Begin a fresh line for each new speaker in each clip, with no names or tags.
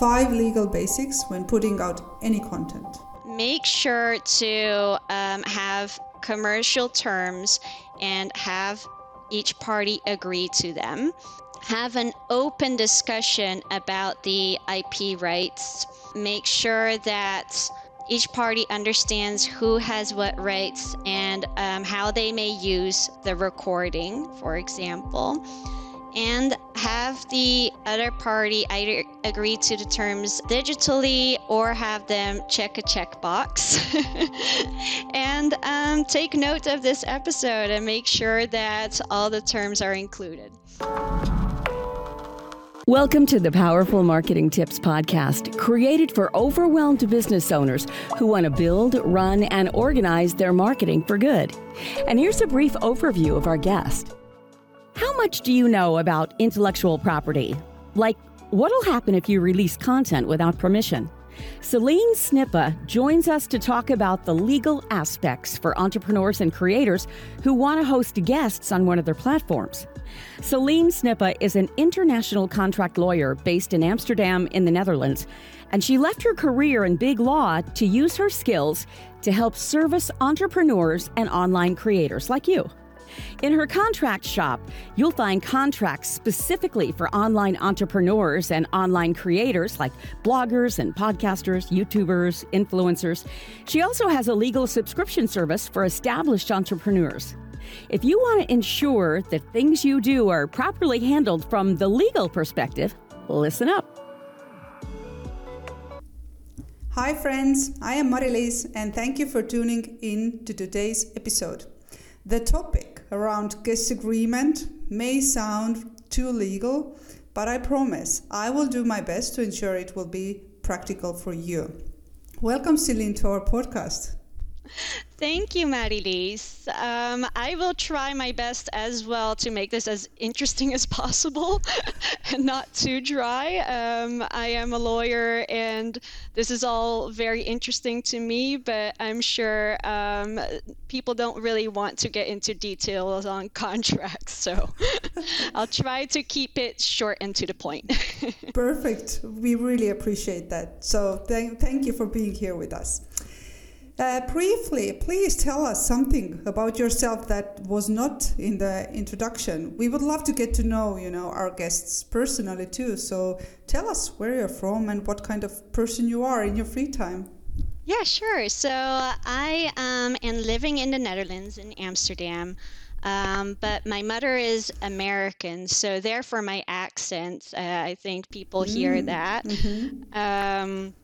five legal basics when putting out any content.
Make sure to um, have commercial terms and have each party agree to them. Have an open discussion about the IP rights. Make sure that each party understands who has what rights and um, how they may use the recording, for example and have the other party either agree to the terms digitally or have them check a checkbox. and um, take note of this episode and make sure that all the terms are included.
Welcome to the Powerful Marketing Tips Podcast, created for overwhelmed business owners who want to build, run, and organize their marketing for good. And here's a brief overview of our guest. How much do you know about intellectual property? Like, what'll happen if you release content without permission? Selene Snippe joins us to talk about the legal aspects for entrepreneurs and creators who want to host guests on one of their platforms. Selene Snippe is an international contract lawyer based in Amsterdam in the Netherlands, and she left her career in big law to use her skills to help service entrepreneurs and online creators like you. In her contract shop, you'll find contracts specifically for online entrepreneurs and online creators like bloggers and podcasters, YouTubers, influencers. She also has a legal subscription service for established entrepreneurs. If you want to ensure that things you do are properly handled from the legal perspective, listen up.
Hi, friends. I am Marilise, and thank you for tuning in to today's episode. The topic around guest agreement may sound too legal, but I promise I will do my best to ensure it will be practical for you. Welcome, Selene, to our podcast.
Thank you, Marilise. Um, I will try my best as well to make this as interesting as possible and not too dry. Um, I am a lawyer and this is all very interesting to me, but I'm sure um, people don't really want to get into details on contracts. So I'll try to keep it short and to the point.
Perfect. We really appreciate that. So th- thank you for being here with us. Uh, briefly, please tell us something about yourself that was not in the introduction. We would love to get to know, you know, our guests personally too. So tell us where you're from and what kind of person you are in your free time.
Yeah, sure. So I um, am living in the Netherlands in Amsterdam. Um, but my mother is American, so therefore my accent, uh, I think people hear mm, that. Mm-hmm. Um,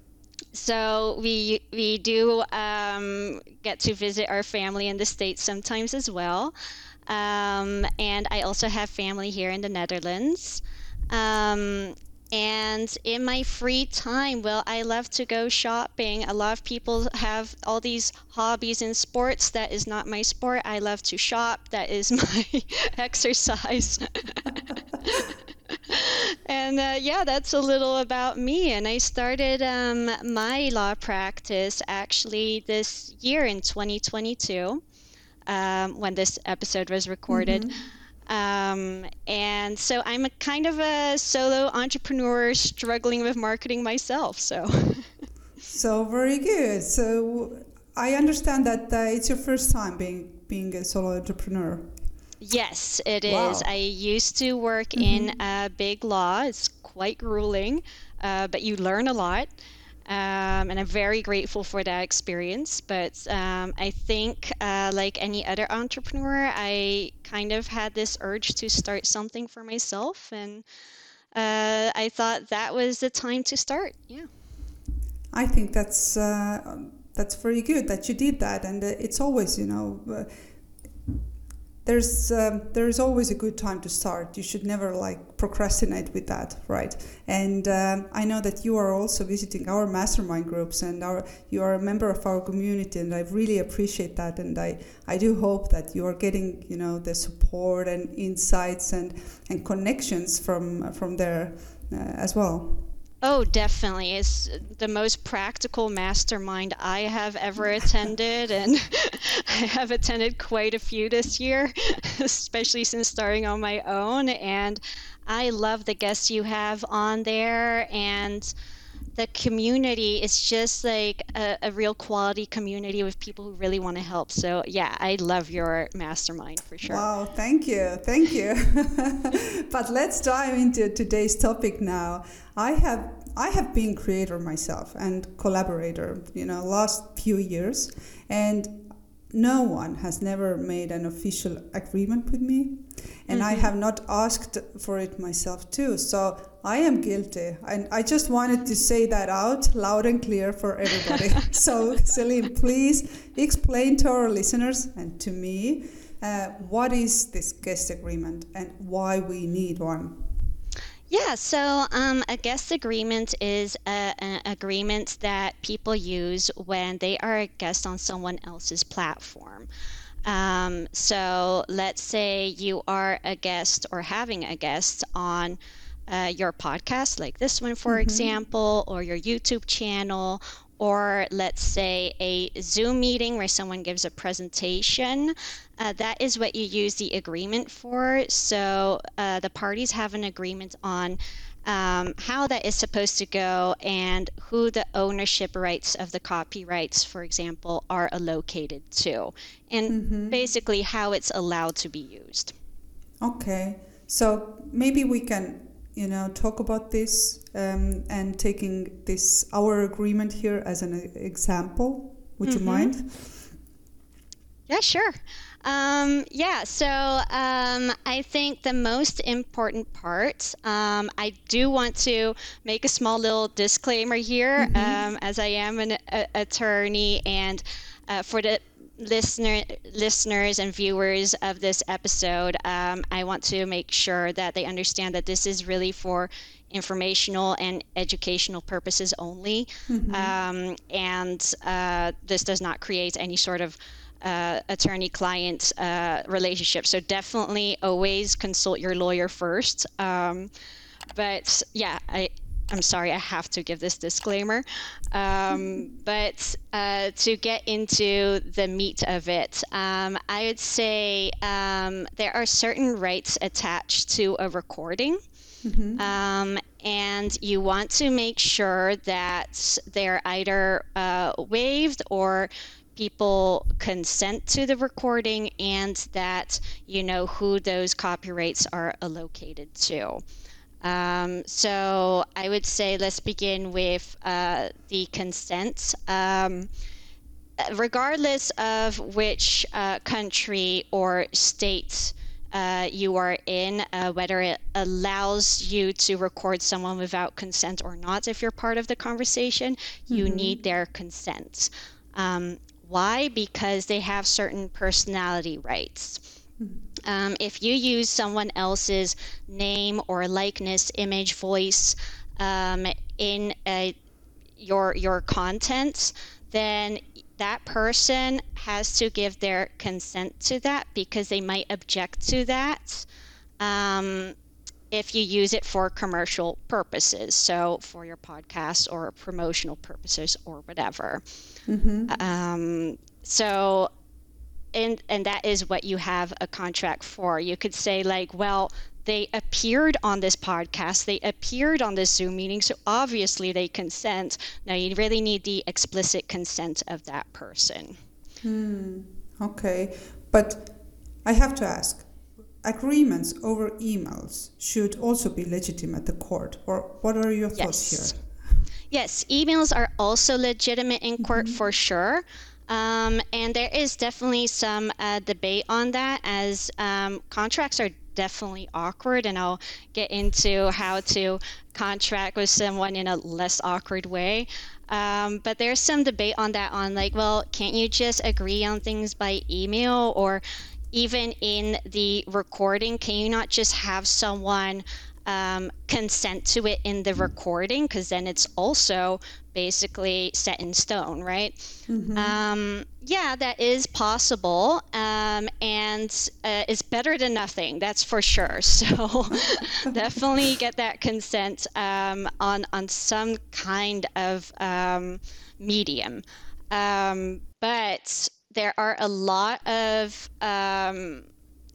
so we we do um, get to visit our family in the states sometimes as well, um, and I also have family here in the Netherlands. Um, and in my free time, well, I love to go shopping. A lot of people have all these hobbies and sports. That is not my sport. I love to shop. That is my exercise. and uh, yeah, that's a little about me. And I started um, my law practice actually this year in 2022 um, when this episode was recorded. Mm-hmm. Um, and so I'm a kind of a solo entrepreneur struggling with marketing myself. So,
so very good. So I understand that uh, it's your first time being being a solo entrepreneur.
Yes, it wow. is. I used to work mm-hmm. in a big law. It's quite grueling, uh, but you learn a lot. Um, and I'm very grateful for that experience. But um, I think, uh, like any other entrepreneur, I kind of had this urge to start something for myself, and uh, I thought that was the time to start. Yeah.
I think that's uh, that's very good that you did that, and uh, it's always, you know uh, there's um, there's always a good time to start. You should never like procrastinate with that, right? And um, I know that you are also visiting our mastermind groups, and our you are a member of our community, and I really appreciate that. And I I do hope that you are getting you know the support and insights and and connections from from there uh, as well.
Oh, definitely. It's the most practical mastermind I have ever attended, and I have attended quite a few this year, especially since starting on my own. And I love the guests you have on there, and the community is just like a, a, real quality community with people who really want to help. So yeah, I love your mastermind for sure.
Wow, thank you, thank you. but let's dive into today's topic now. I have I have been creator myself and collaborator, you know, last few years, and no one has never made an official agreement with me and mm-hmm. I have not asked for it myself too. So I am guilty, and I just wanted to say that out loud and clear for everybody. so Selene, please explain to our listeners and to me uh, what is this guest agreement and why we need one.
Yeah, so um, a guest agreement is a, an agreement that people use when they are a guest on someone else's platform. Um, so let's say you are a guest or having a guest on uh, your podcast, like this one, for mm-hmm. example, or your YouTube channel, or let's say a Zoom meeting where someone gives a presentation. Uh, that is what you use the agreement for. So uh, the parties have an agreement on um, how that is supposed to go and who the ownership rights of the copyrights, for example, are allocated to, and mm-hmm. basically how it's allowed to be used.
Okay, so maybe we can, you know, talk about this um, and taking this our agreement here as an example. Would mm-hmm. you mind?
Yeah, sure. Um, yeah, so um, I think the most important part, um, I do want to make a small little disclaimer here, mm-hmm. Um, as I am an a, attorney, and uh, for the listener listeners and viewers of this episode, um, I want to make sure that they understand that this is really for informational and educational purposes only, mm-hmm. Um, and uh, this does not create any sort of uh, attorney client uh, relationship. So definitely always consult your lawyer first. Um, but yeah, I, I'm sorry, I have to give this disclaimer. Um, but uh, to get into the meat of it, um, I would say um, there are certain rights attached to a recording. Mm-hmm. Um, and you want to make sure that they're either uh, waived or people consent to the recording and that you know who those copyrights are allocated to. Um, so I would say let's begin with uh, the consent. Um, regardless of which uh, country or state uh, you are in, uh, whether it allows you to record someone without consent or not, if you're part of the conversation, you mm-hmm. need their consent. Um, why? Because they have certain personality rights. Um, if you use someone else's name or likeness, image, voice um, in a, your your content, then that person has to give their consent to that because they might object to that. Um, if you use it for commercial purposes, so for your podcast or promotional purposes or whatever. Mm-hmm. Um, so, and and that is what you have a contract for. You could say like, well, they appeared on this podcast, they appeared on this Zoom meeting, so obviously they consent. Now you really need the explicit consent of that person.
Hmm. Okay, but I have to ask agreements over emails should also be legitimate at the court, or what are your thoughts here?
Yes, emails are also legitimate in court mm-hmm. for sure. Um, and there is definitely some uh, debate on that as um, contracts are definitely awkward. And I'll get into how to contract with someone in a less awkward way. Um, but there's some debate on that on like, well, can't you just agree on things by email or even in the recording, can you not just have someone um, consent to it in the recording? Because then it's also basically set in stone, right? Mm-hmm. Um, yeah, that is possible, um, and uh, it's better than nothing. That's for sure. So definitely get that consent um, on on some kind of um, medium. Um, but there are a lot of um,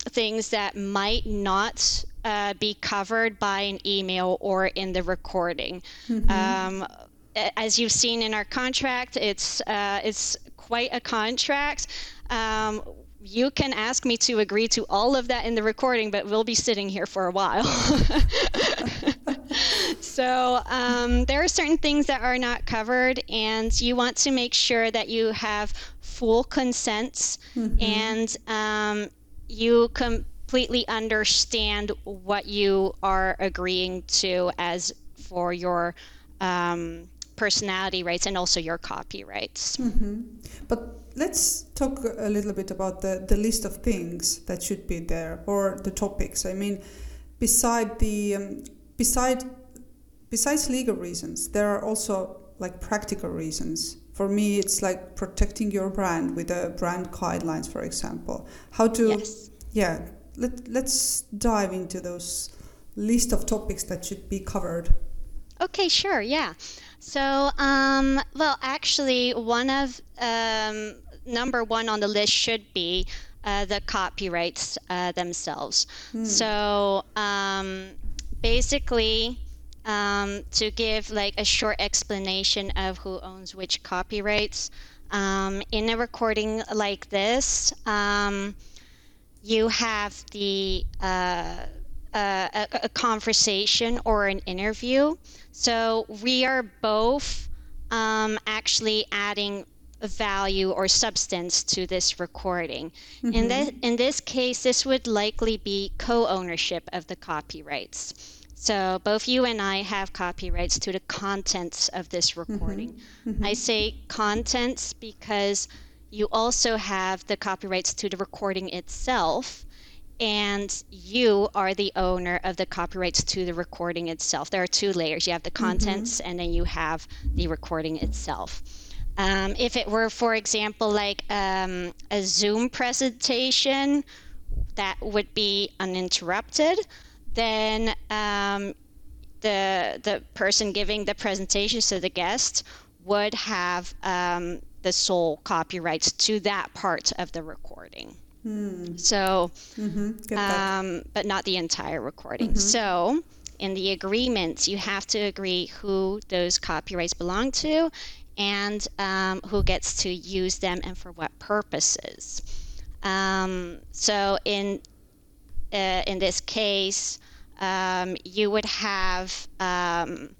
things that might not uh, be covered by an email or in the recording. Mm-hmm. Um, as you've seen in our contract, it's uh, it's quite a contract. Um, you can ask me to agree to all of that in the recording, but we'll be sitting here for a while. so um, there are certain things that are not covered, and you want to make sure that you have full consents mm-hmm. and um, you completely understand what you are agreeing to as for your um, personality rights and also your copyrights.
Mm-hmm. But let's talk a little bit about the, the list of things that should be there or the topics. I mean, beside the um, beside besides legal reasons, there are also like practical reasons. For me, it's like protecting your brand with the brand guidelines, for example. How to,
yes.
yeah, let, let's dive into those list of topics that should be covered.
Okay, sure, yeah. So, um, well, actually, one of um, number one on the list should be uh, the copyrights uh, themselves. Hmm. So, um, basically, um, to give like a short explanation of who owns which copyrights, um, in a recording like this, um, you have the uh, uh, a, a, conversation or an interview. So we are both um, actually adding value or substance to this recording. Mm-hmm. In this in this case, this would likely be co-ownership of the copyrights. So both you and I have copyrights to the contents of this mm-hmm. recording. Mm-hmm. I say contents because you also have the copyrights to the recording itself and you are the owner of the copyrights to the recording itself. There are two layers. You have the mm-hmm. contents, mm-hmm. and then you have the recording itself. Um, if it were, for example, like um, a Zoom presentation that would be uninterrupted, then um, the the person giving the presentation, so the guest, would have um, the sole copyrights to that part of the recording. Hmm. So, mm-hmm. um, but not the entire recording. Mm-hmm. So, in the agreements, you have to agree who those copyrights belong to and um, who gets to use them and for what purposes. Um, so, in uh, in this case, um, you would have um,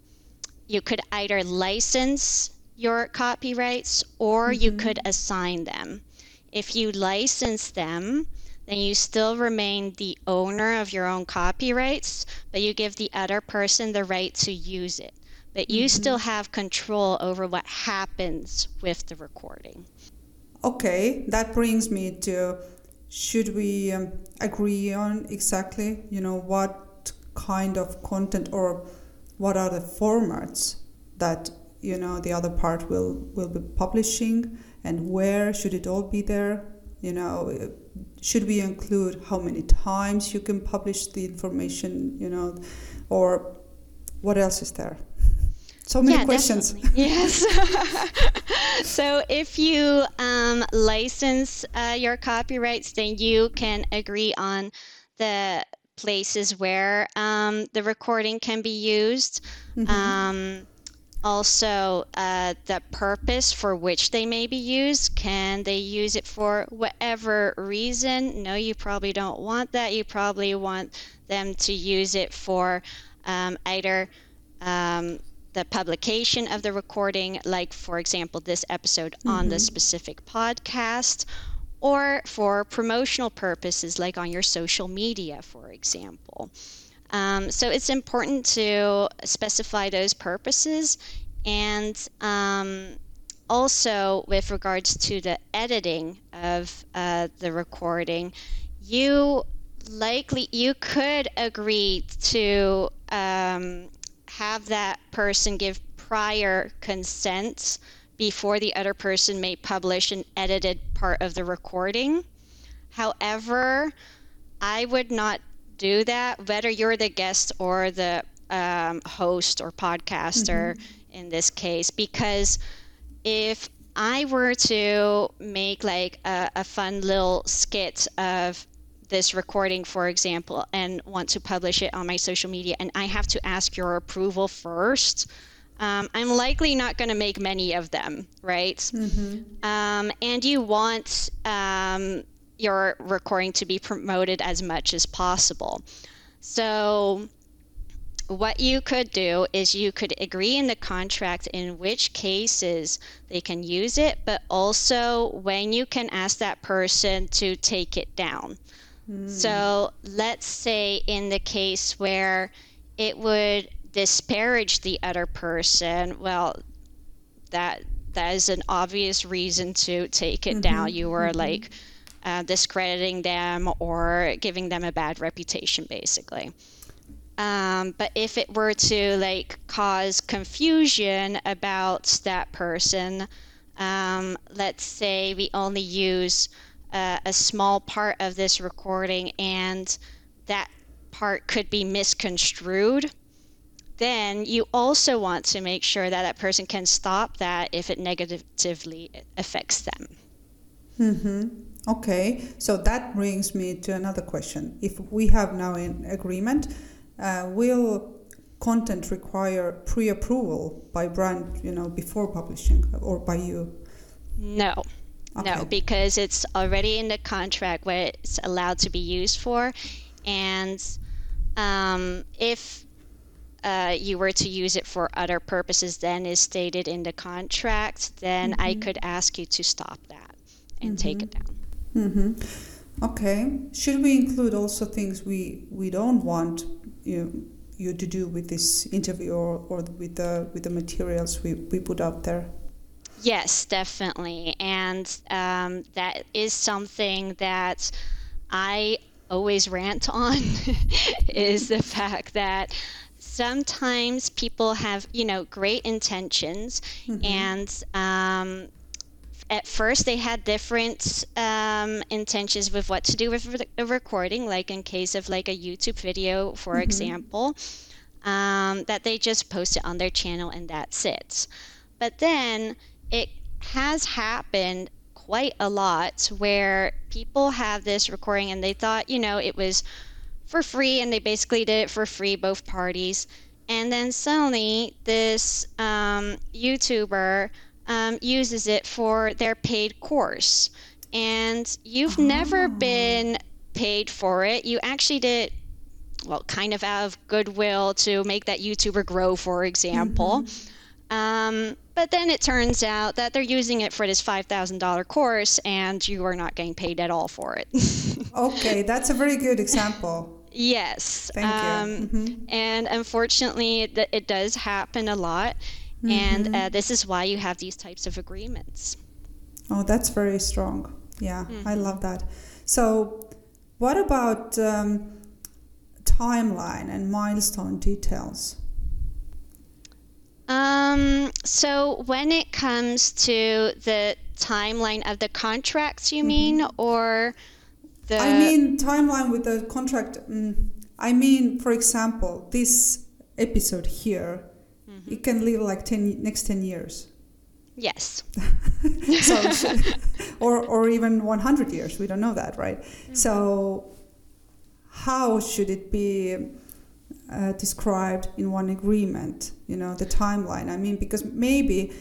you could either license your copyrights or mm-hmm. you could assign them. If you license them, then you still remain the owner of your own copyrights, but you give the other person the right to use it. But you mm-hmm. still have control over what happens with the recording.
Okay, that brings me to should we um, agree on exactly, you know, what kind of content or what are the formats that you know the other part will will be publishing and where should it all be there? You know should we include how many times you can publish the information you know or what else is there? So many
yeah,
questions.
yes. So if you um, license uh, your copyrights then you can agree on the places where um, the recording can be used. Mm-hmm. um, also uh, the purpose for which they may be used. Can they use it for whatever reason? No, you probably don't want that. You probably want them to use it for um, either um, the publication of the recording, like, for example, this episode mm-hmm. on the mm-hmm. specific podcast, or for promotional purposes, like on your social media, for example. Um, so it's important to specify those purposes and um, also with regards to the editing of uh, the recording, you likely you could agree to um, have that person give prior consent before the other person may publish an edited part of the recording. However, I would not do that, whether you're the guest or the um, host or podcaster mm-hmm. in this case, because if I were to make like a, a fun little skit of this recording, for example, and want to publish it on my social media, and I have to ask your approval first, um, I'm likely not going to make many of them, right? Mm-hmm. Um, and you want um, your recording to be promoted as much as possible. So, what you could do is you could agree in the contract in which cases they can use it, but also when you can ask that person to take it down. Mm. So, let's say in the case where it would disparage the other person, well, that that is an obvious reason to take it mm-hmm, down. You were mm-hmm. like uh, discrediting them or giving them a bad reputation, basically. Um, but if it were to like cause confusion about that person, um, let's say we only use uh, a small part of this recording and that part could be misconstrued then you also want to make sure that that person can stop that if it negatively affects them.
Mm-hmm. Okay, so that brings me to another question. If we have now an agreement, uh, will content require pre-approval by brand, you know, before publishing or by you?
No. Okay. No, because it's already in the contract where it's allowed to be used for, and um, if uh, you were to use it for other purposes than is stated in the contract, then mm-hmm. I could ask you to stop that and mm-hmm. take it down.
Mm-hmm. Okay. Should we include also things we, we don't want you, you to do with this interview or, or with the with the materials we, we put out there?
Yes, definitely. And um, that is something that I always rant on is the fact that sometimes people have, you know, great intentions mm-hmm. and um, at first they had different um, intentions with what to do with a recording, like in case of like a YouTube video, for mm-hmm. example, um, that they just post it on their channel and that's it. But then it has happened quite a lot where people have this recording and they thought, you know, it was for free, and they basically did it for free, both parties. And then suddenly, this um, YouTuber um, uses it for their paid course. And you've oh. never been paid for it. You actually did well, kind of out of goodwill to make that YouTuber grow, for example. Mm-hmm. Um, but then it turns out that they're using it for this $5,000 course and you are not getting paid at all for it.
okay, that's a very good example.
Yes.
Thank um, you.
Mm-hmm. And unfortunately, it, it, does happen a lot. Mm-hmm. And uh, this is why you have these types of agreements.
Oh, that's very strong. Yeah, mm-hmm. I love that. So, what about um, timeline and milestone details?
Um, so, when it comes to the timeline of the contracts, you mm-hmm. mean, or
the I mean timeline with the contract. Mm, I mean, for example, this episode here, it can live like ten next ten years.
Yes.
so, or or even one hundred years. We don't know that, right? Mm-hmm. So, how should it be? Uh, described in one agreement you know the timeline i mean because maybe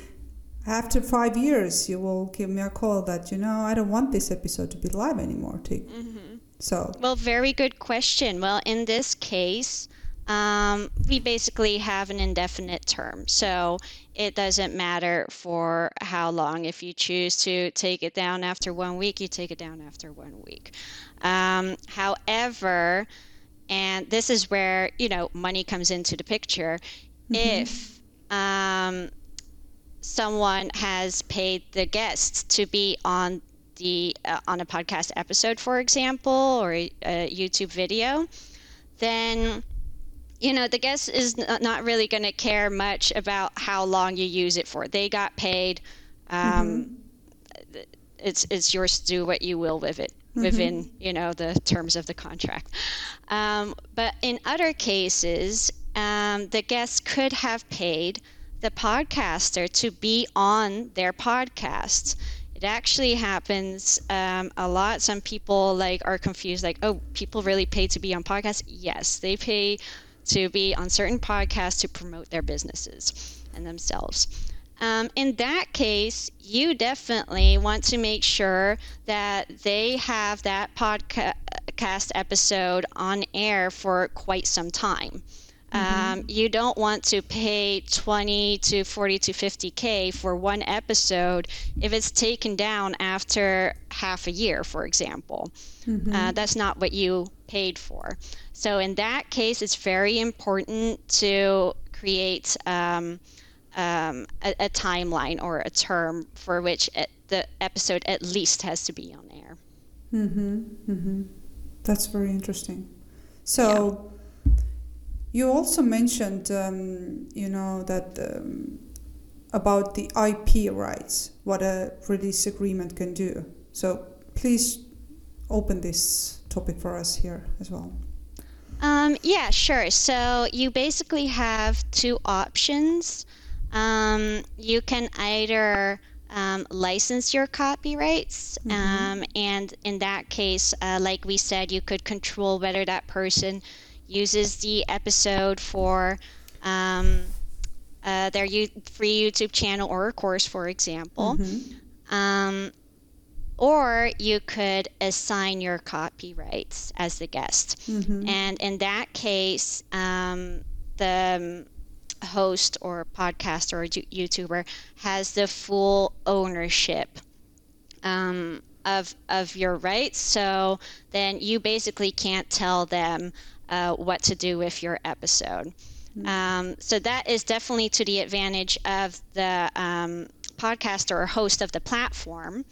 after five years, you will give me a call that, you know, I don't want this episode to be live anymore. Mm-hmm. So.
Well, very good question. Well, in this case, um, we basically have an indefinite term. So it doesn't matter for how long. If you choose to take it down after one week, you take it down after one week. Um, however, and this is where, you know, money comes into the picture. Mm-hmm. If um, someone has paid the guests to be on the uh, on a podcast episode, for example, or a, a YouTube video, then you know the guest is not really going to care much about how long you use it for. They got paid. Um, mm-hmm. It's it's yours to do what you will with it mm-hmm. within you know the terms of the contract. Um, but in other cases, um, the guest could have paid the podcaster to be on their podcast. It actually happens um, a lot. Some people like are confused, like, oh, people really pay to be on podcasts. Yes, they pay to be on certain podcasts to promote their businesses. and themselves. Um, in that case, you definitely want to make sure that they have that podcast episode on air for quite some time. Mm-hmm. Um, you don't want to pay 20 to 40 to 50k for one episode if it's taken down after half a year, for example. Mm-hmm. Uh, that's not what you paid for. So in that case, it's very important to create um, um, a, a, timeline or a term for which it, the episode at least has to be on air.
Mm-hmm. Mm-hmm. That's very interesting. So. Yeah you also mentioned, um, you know, that um, about the IP rights, what a release agreement can do. So please open this topic for us here as well.
Um, yeah, sure. So you basically have two options. Um, you can either um, license your copyrights, mm-hmm. Um, and in that case, uh, like we said, you could control whether that person uses the episode for um, uh, their U- free YouTube channel or a course, for example. Mm-hmm. Um, or you could assign your copyrights as the guest. Mm-hmm. And in that case, um, the host or podcaster or YouTuber has the full ownership um, of, of your rights. So then you basically can't tell them uh, what to do with your episode. Mm-hmm. Um, so that is definitely to the advantage of the um, podcaster or host of the platform.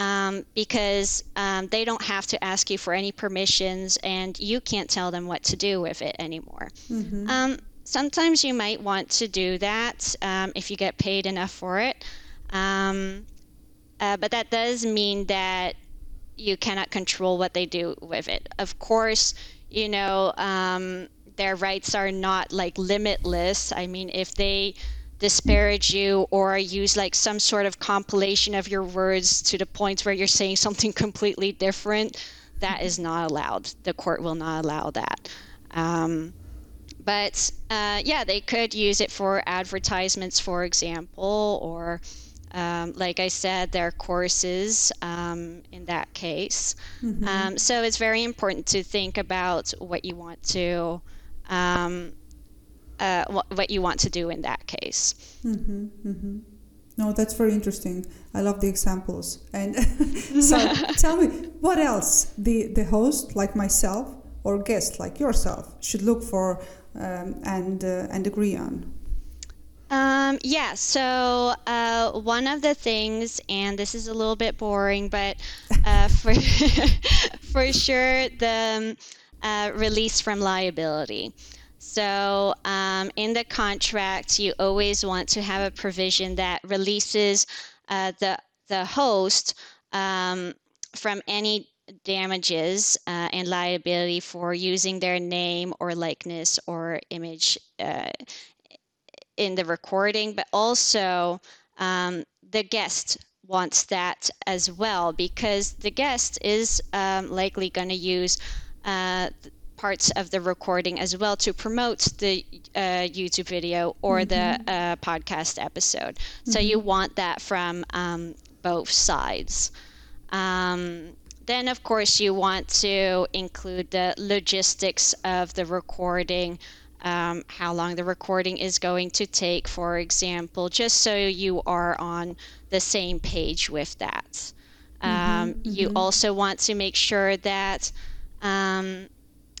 Um, because um, they don't have to ask you for any permissions and you can't tell them what to do with it anymore. Mm-hmm. Um, sometimes you might want to do that um, if you get paid enough for it. Um, uh, but that does mean that you cannot control what they do with it. Of course, you know, um, their rights are not like limitless. I mean, if they disparage you or use like some sort of compilation of your words to the point where you're saying something completely different, that is not allowed. The court will not allow that. Um, but uh, yeah, they could use it for advertisements, for example, or um, like I said, their courses um, in that case. Mm-hmm. Um, so it's very important to think about what you want to um, uh, what, what, you want to do in that case.
Mm-hmm, mm-hmm. No, that's very interesting. I love the examples. And so, tell me, what else the the host, like myself, or guest like yourself, should look for um, and uh, and agree on?
Um, yeah, so uh, one of the things, and this is a little bit boring, but uh, for, for sure, the um, uh, release from liability. So um, in the contract, you always want to have a provision that releases uh, the, the host um, from any damages uh, and liability for using their name or likeness or image uh, in the recording, but also um, the guest wants that as well because the guest is um, likely going to use uh, parts of the recording as well to promote the uh, YouTube video or mm-hmm. the uh, podcast episode. Mm-hmm. So you want that from um, both sides. Um, then, of course, you want to include the logistics of the recording um, how long the recording is going to take, for example, just so you are on the same page with that. Um, mm-hmm, you mm-hmm. also want to make sure that um,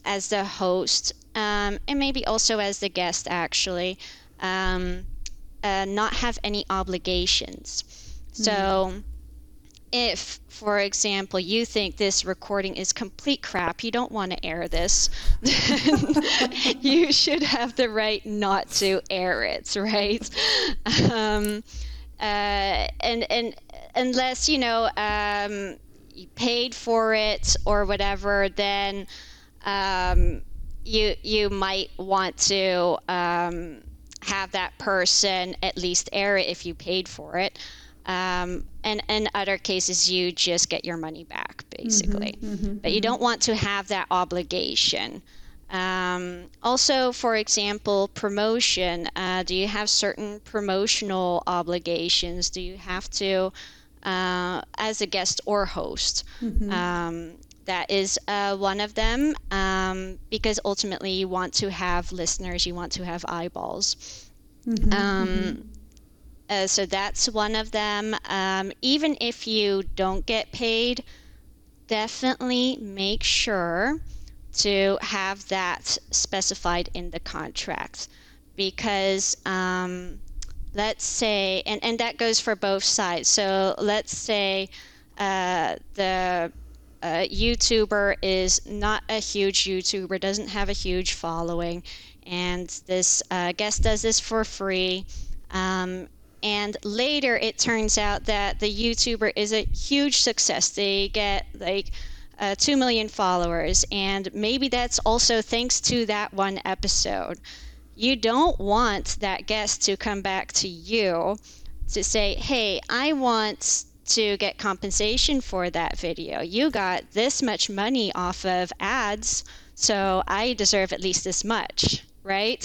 as the host, um, and maybe also as the guest, actually, um, uh, not have any obligations. Mm-hmm. So if, for example, you think this recording is complete crap, you don't want to air this, you should have the right not to air it, right? Um, uh, and and unless you know um, you paid for it or whatever, then um, you you might want to um, have that person at least air it if you paid for it. Um, and in other cases, you just get your money back, basically. Mm-hmm, mm-hmm, but you mm-hmm. don't want to have that obligation. Um, also, for example, promotion. Uh, do you have certain promotional obligations? Do you have to, uh, as a guest or host? Mm-hmm. Um, that is uh, one of them um, because ultimately you want to have listeners, you want to have eyeballs. Mm-hmm, um, mm-hmm. Uh, so that's one of them. Um, even if you don't get paid, definitely make sure to have that specified in the contract because um, let's say and, and that goes for both sides so let's say uh, the uh, youtuber is not a huge youtuber doesn't have a huge following and this uh, guest does this for free um, and later it turns out that the youtuber is a huge success they get like uh, 2 million followers, and maybe that's also thanks to that one episode. You don't want that guest to come back to you to say, hey, I want to get compensation for that video. You got this much money off of ads, so I deserve at least this much, right?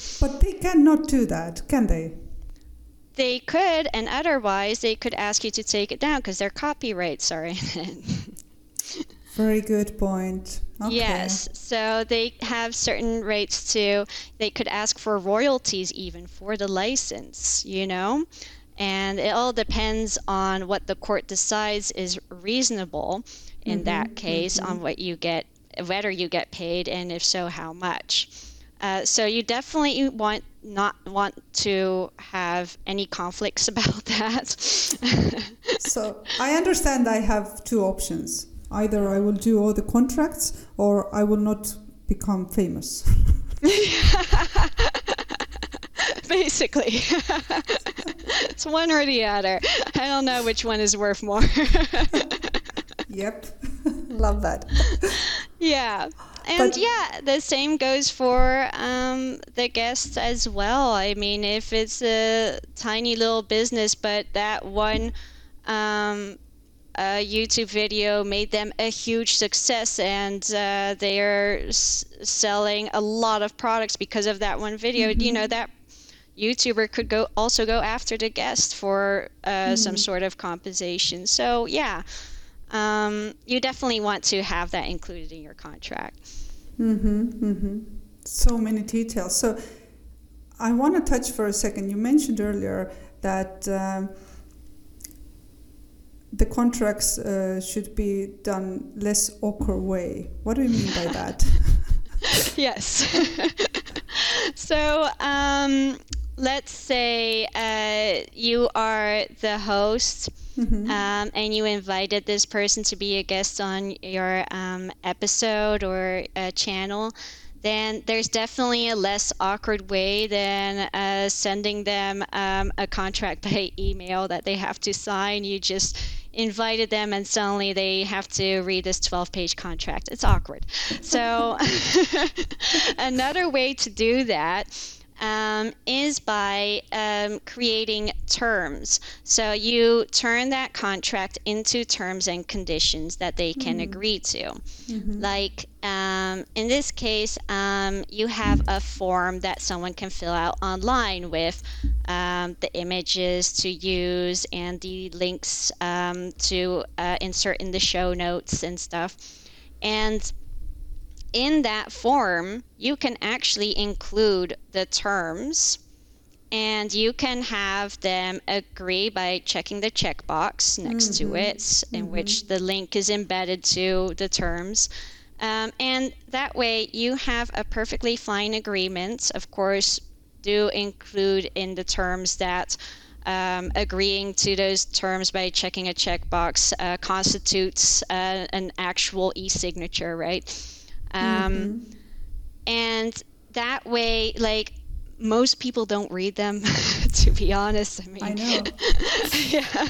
but they cannot do that, can they?
They could, and otherwise, they could ask you to take it down because their copyrights are in it.
Very good point.
Okay. Yes. So they have certain rights too. They could ask for royalties even for the license, you know? And it all depends on what the court decides is reasonable in mm-hmm, that case mm-hmm. on what you get, whether you get paid, and if so, how much. Uh, so you definitely want not want to have any conflicts about that.
so I understand I have two options either I will do all the contracts or I will not become famous.
Basically, it's one or the other. I don't know which one is worth more.
yep, love that.
Yeah. And but, yeah, the same goes for um, the guests as well. I mean, if it's a tiny little business, but that one um, a YouTube video made them a huge success, and uh, they're s- selling a lot of products because of that one video. Mm-hmm. You know that YouTuber could go also go after the guest for uh, mm-hmm. some sort of compensation. So yeah, um, you definitely want to have that included in your contract.
Mm-hmm. Mm-hmm. So many details. So I want to touch for a second. You mentioned earlier that. Um, the contracts uh, should be done less awkward way. What do you mean by that?
yes. so um, let's say uh, you are the host. Mm-hmm. Um, and you invited this person to be a guest on your um, episode or channel, then there's definitely a less awkward way than uh, sending them um, a contract by email that they have to sign. You just invited them and suddenly they have to read this 12 page contract. It's awkward. So, another way to do that um, is by um, creating terms. So you turn that contract into terms and conditions that they can mm-hmm. agree to. Mm-hmm. Like um, in this case, um, you have a form that someone can fill out online with um, the images to use and the links um, to uh, insert in the show notes and stuff. And in that form, you can actually include the terms and you can have them agree by checking the checkbox next mm-hmm. to it, in mm-hmm. which the link is embedded to the terms. Um, and that way you have a perfectly fine agreement. Of course, do include in the terms that um, agreeing to those terms by checking a checkbox uh, constitutes uh, an actual e signature, right? Um, mm-hmm. And that way, like, most people don't read them, to be honest.
I mean, I know.
yeah.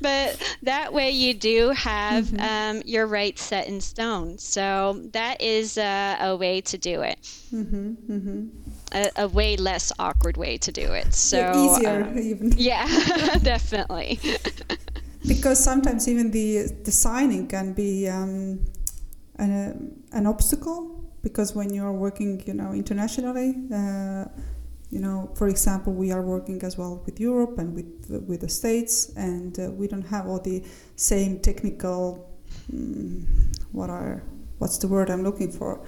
But that way you do have mm-hmm. um, your rights set in stone. So that is uh, a way to do it. Mm-hmm. Mm-hmm. A, a, way less awkward way to do it. So
easier, um, even.
Yeah, definitely.
because sometimes even the the signing can be um, an, an obstacle because when you are working, you know, internationally, uh, you know, for example, we are working as well with Europe and with with the States, and uh, we don't have all the same technical. Um, what are what's the word I'm looking for?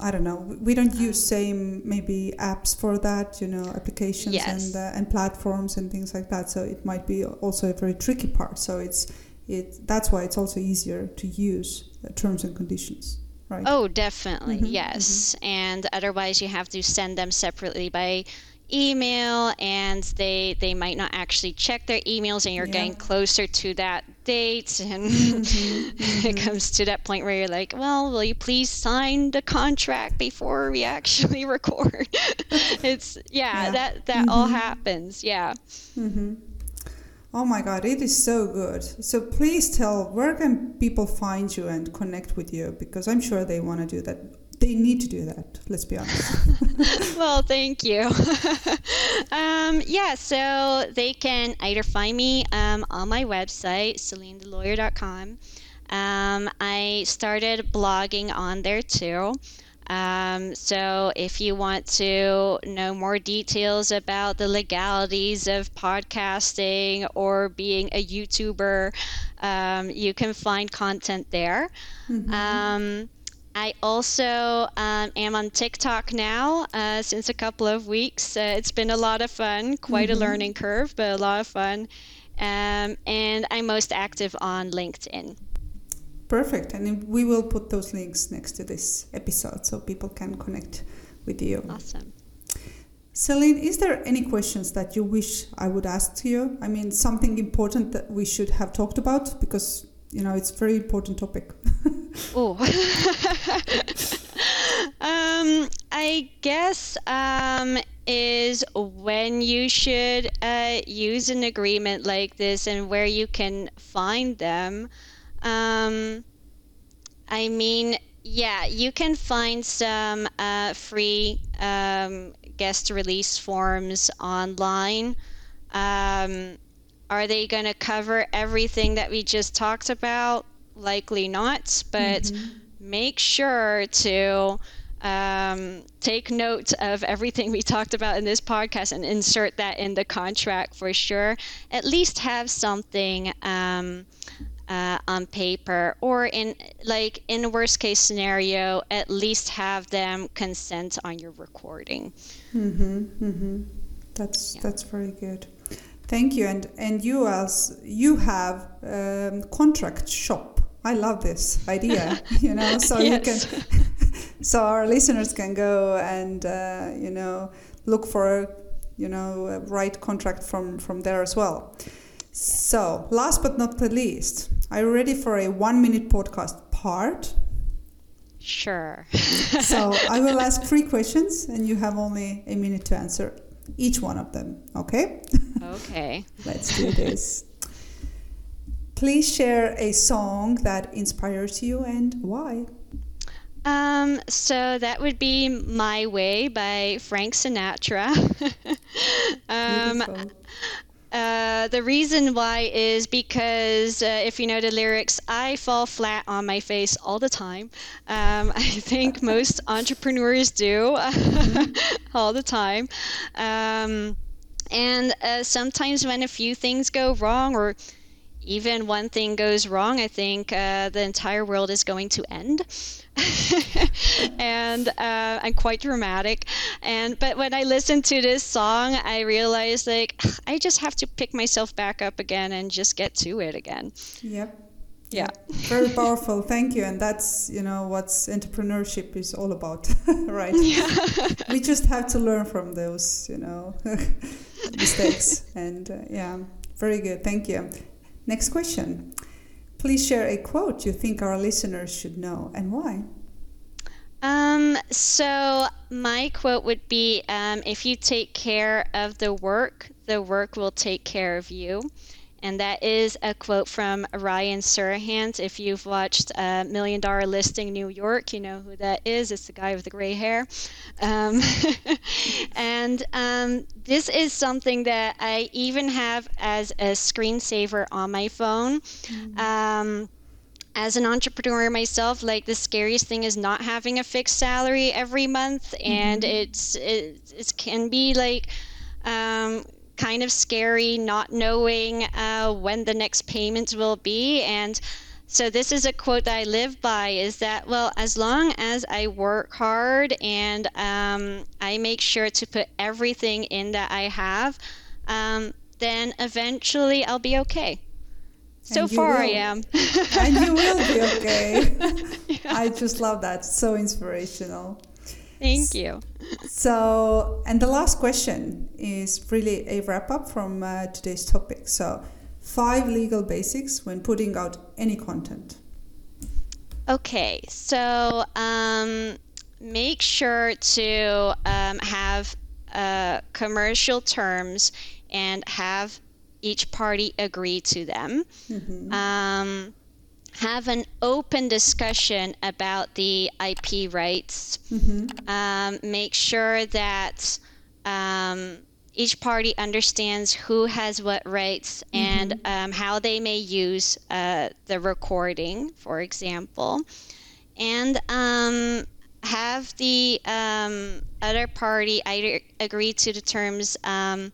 I don't know. We don't use same maybe apps for that, you know, applications
Yes.
and uh, and platforms and things like that. So it might be also a very tricky part. So it's it that's why it's also easier to use terms and conditions, right?
Oh, definitely.
Mhm,
yes. Mm-hmm. And otherwise you have to send them separately by email and they they might not actually check their emails and you're
Yeah.
getting closer to that date and mm-hmm, it mm-hmm. comes to that point where you're like, "Well, will you please sign the contract before we actually record?" it's yeah,
Yeah.
that that all happens. Yeah.
Oh my God, it is so good. So please tell where can people find you and connect with you because I'm sure they want to do that. They need to do that. Let's be honest.
well, thank you. um, yeah, so they can either find me um, on my website, SeleneTheLawyer.com. Um, I started blogging on there too. Um, so if you want to know more details about the legalities of podcasting or being a YouTuber, um, you can find content there. Um, I also um, am on TikTok now uh, since a couple of weeks. Uh, it's been a lot of fun, quite a learning curve, but a lot of fun. Um, and I'm most active on LinkedIn.
Perfect. And we will put those links next to this episode so people can connect with you.
Awesome.
Selene, is there any questions that you wish I would ask to you? I mean, something important that we should have talked about because, you know, it's a very important topic.
Oh. um, I guess um, is when you should uh, use an agreement like this and where you can find them. Um, I mean, yeah, you can find some uh, free um, guest release forms online. Um, are they going to cover everything that we just talked about? Likely not, but make sure to um, take note of everything we talked about in this podcast and insert that in the contract for sure. At least have something um, uh, on paper, or in like in a worst case scenario, at least have them consent on your recording.
Mm-hmm, mm-hmm. That's that's very good. Thank you. And and you as you have um, contract shop. I love this idea. you know, so you can, so our listeners can go and uh, you know look for you know a right contract from from there as well. So last but not the least, are you ready for a one minute podcast part?
Sure.
So I will ask three questions, and you have only a minute to answer each one of them. Okay?
okay.
Let's do this. Please share a song that inspires you and why.
Um, so that would be My Way by Frank Sinatra. um,
Beautiful.
Uh, the reason why is because uh, if you know the lyrics, I fall flat on my face all the time. Um, I think most entrepreneurs do all the time. Um, and uh, sometimes when a few things go wrong or even one thing goes wrong, I think uh, the entire world is going to end. and uh, I'm quite dramatic. And but when I listen to this song, I realize like I just have to pick myself back up again and just get to it again.
Yep.
Yeah.
Very powerful. Thank you. And that's, you know, what entrepreneurship is all about, right? Yeah. we just have to learn from those, you know, mistakes. And uh, yeah, very good. Thank you. Next question. Please share a quote you think our listeners should know and why.
Um, so my quote would be um, if you take care of the work, the work will take care of you. And that is a quote from Ryan Serhant. If you've watched uh, Million Dollar Listing New York, you know who that is. It's the guy with the gray hair. Um, and um, this is something that I even have as a screensaver on my phone. Um, as an entrepreneur myself, like the scariest thing is not having a fixed salary every month, and mm-hmm. it's it, it can be like um, kind of scary not knowing uh, when the next payments will be and so this is a quote that I live by is that well as long as I work hard and um, I make sure to put everything in that I have um, then eventually I'll be okay. So far
will.
I am.
and you will be okay. yeah. I just love that. So inspirational.
Thank you.
So, and the last question is really a wrap up from uh, today's topic. So, five legal basics when putting out any content.
Okay, so um, make sure to um, have uh, commercial terms and have each party agree to them. Mm-hmm. Um, have an open discussion about the IP rights. Mm-hmm. Um, make sure that um, each party understands who has what rights mm-hmm. and um, how they may use uh, the recording, for example. And um, have the um, other party either agree to the terms um,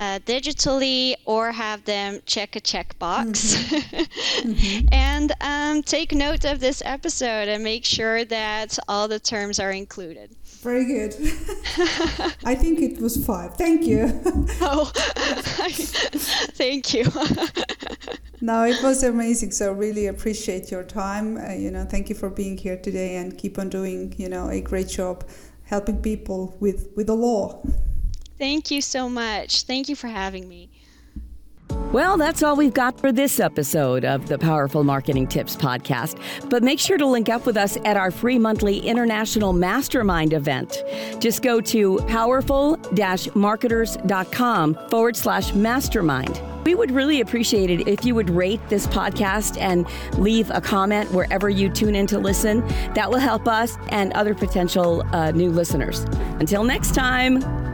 uh, digitally or have them check a checkbox mm-hmm. mm-hmm. and um, take note of this episode and make sure that all the terms are included.
Very good. I think it was five. Thank you.
oh, thank you.
no, it was amazing. So really appreciate your time. Uh, you know, thank you for being here today and keep on doing, you know, a great job helping people with with the law.
Thank you so much. Thank you for having me.
Well, that's all we've got for this episode of the Powerful Marketing Tips podcast. But make sure to link up with us at our free monthly international mastermind event. Just go to powerful marketers.com forward slash mastermind. We would really appreciate it if you would rate this podcast and leave a comment wherever you tune in to listen. That will help us and other potential uh, new listeners. Until next time.